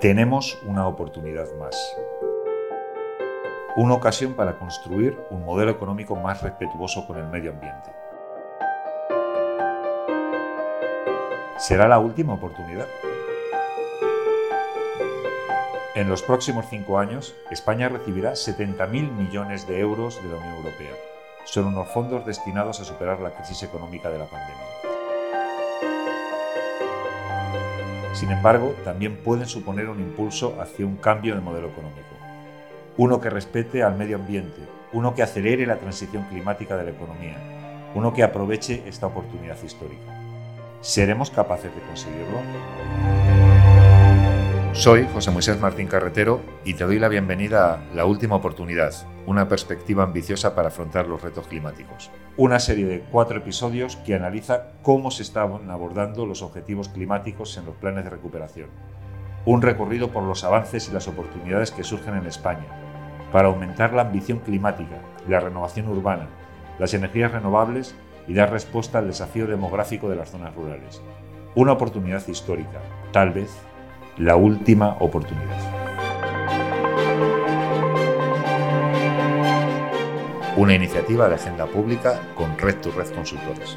tenemos una oportunidad más. Una ocasión para construir un modelo económico más respetuoso con el medio ambiente. ¿Será la última oportunidad? En los próximos cinco años, España recibirá 70.000 millones de euros de la Unión Europea. Son unos fondos destinados a superar la crisis económica de la pandemia. Sin embargo, también pueden suponer un impulso hacia un cambio de modelo económico. Uno que respete al medio ambiente, uno que acelere la transición climática de la economía, uno que aproveche esta oportunidad histórica. ¿Seremos capaces de conseguirlo? Soy José Moisés Martín Carretero y te doy la bienvenida a La Última Oportunidad, una perspectiva ambiciosa para afrontar los retos climáticos. Una serie de cuatro episodios que analiza cómo se están abordando los objetivos climáticos en los planes de recuperación. Un recorrido por los avances y las oportunidades que surgen en España para aumentar la ambición climática, la renovación urbana, las energías renovables y dar respuesta al desafío demográfico de las zonas rurales. Una oportunidad histórica, tal vez la última oportunidad. Una iniciativa de agenda pública con Red to Red Consultores.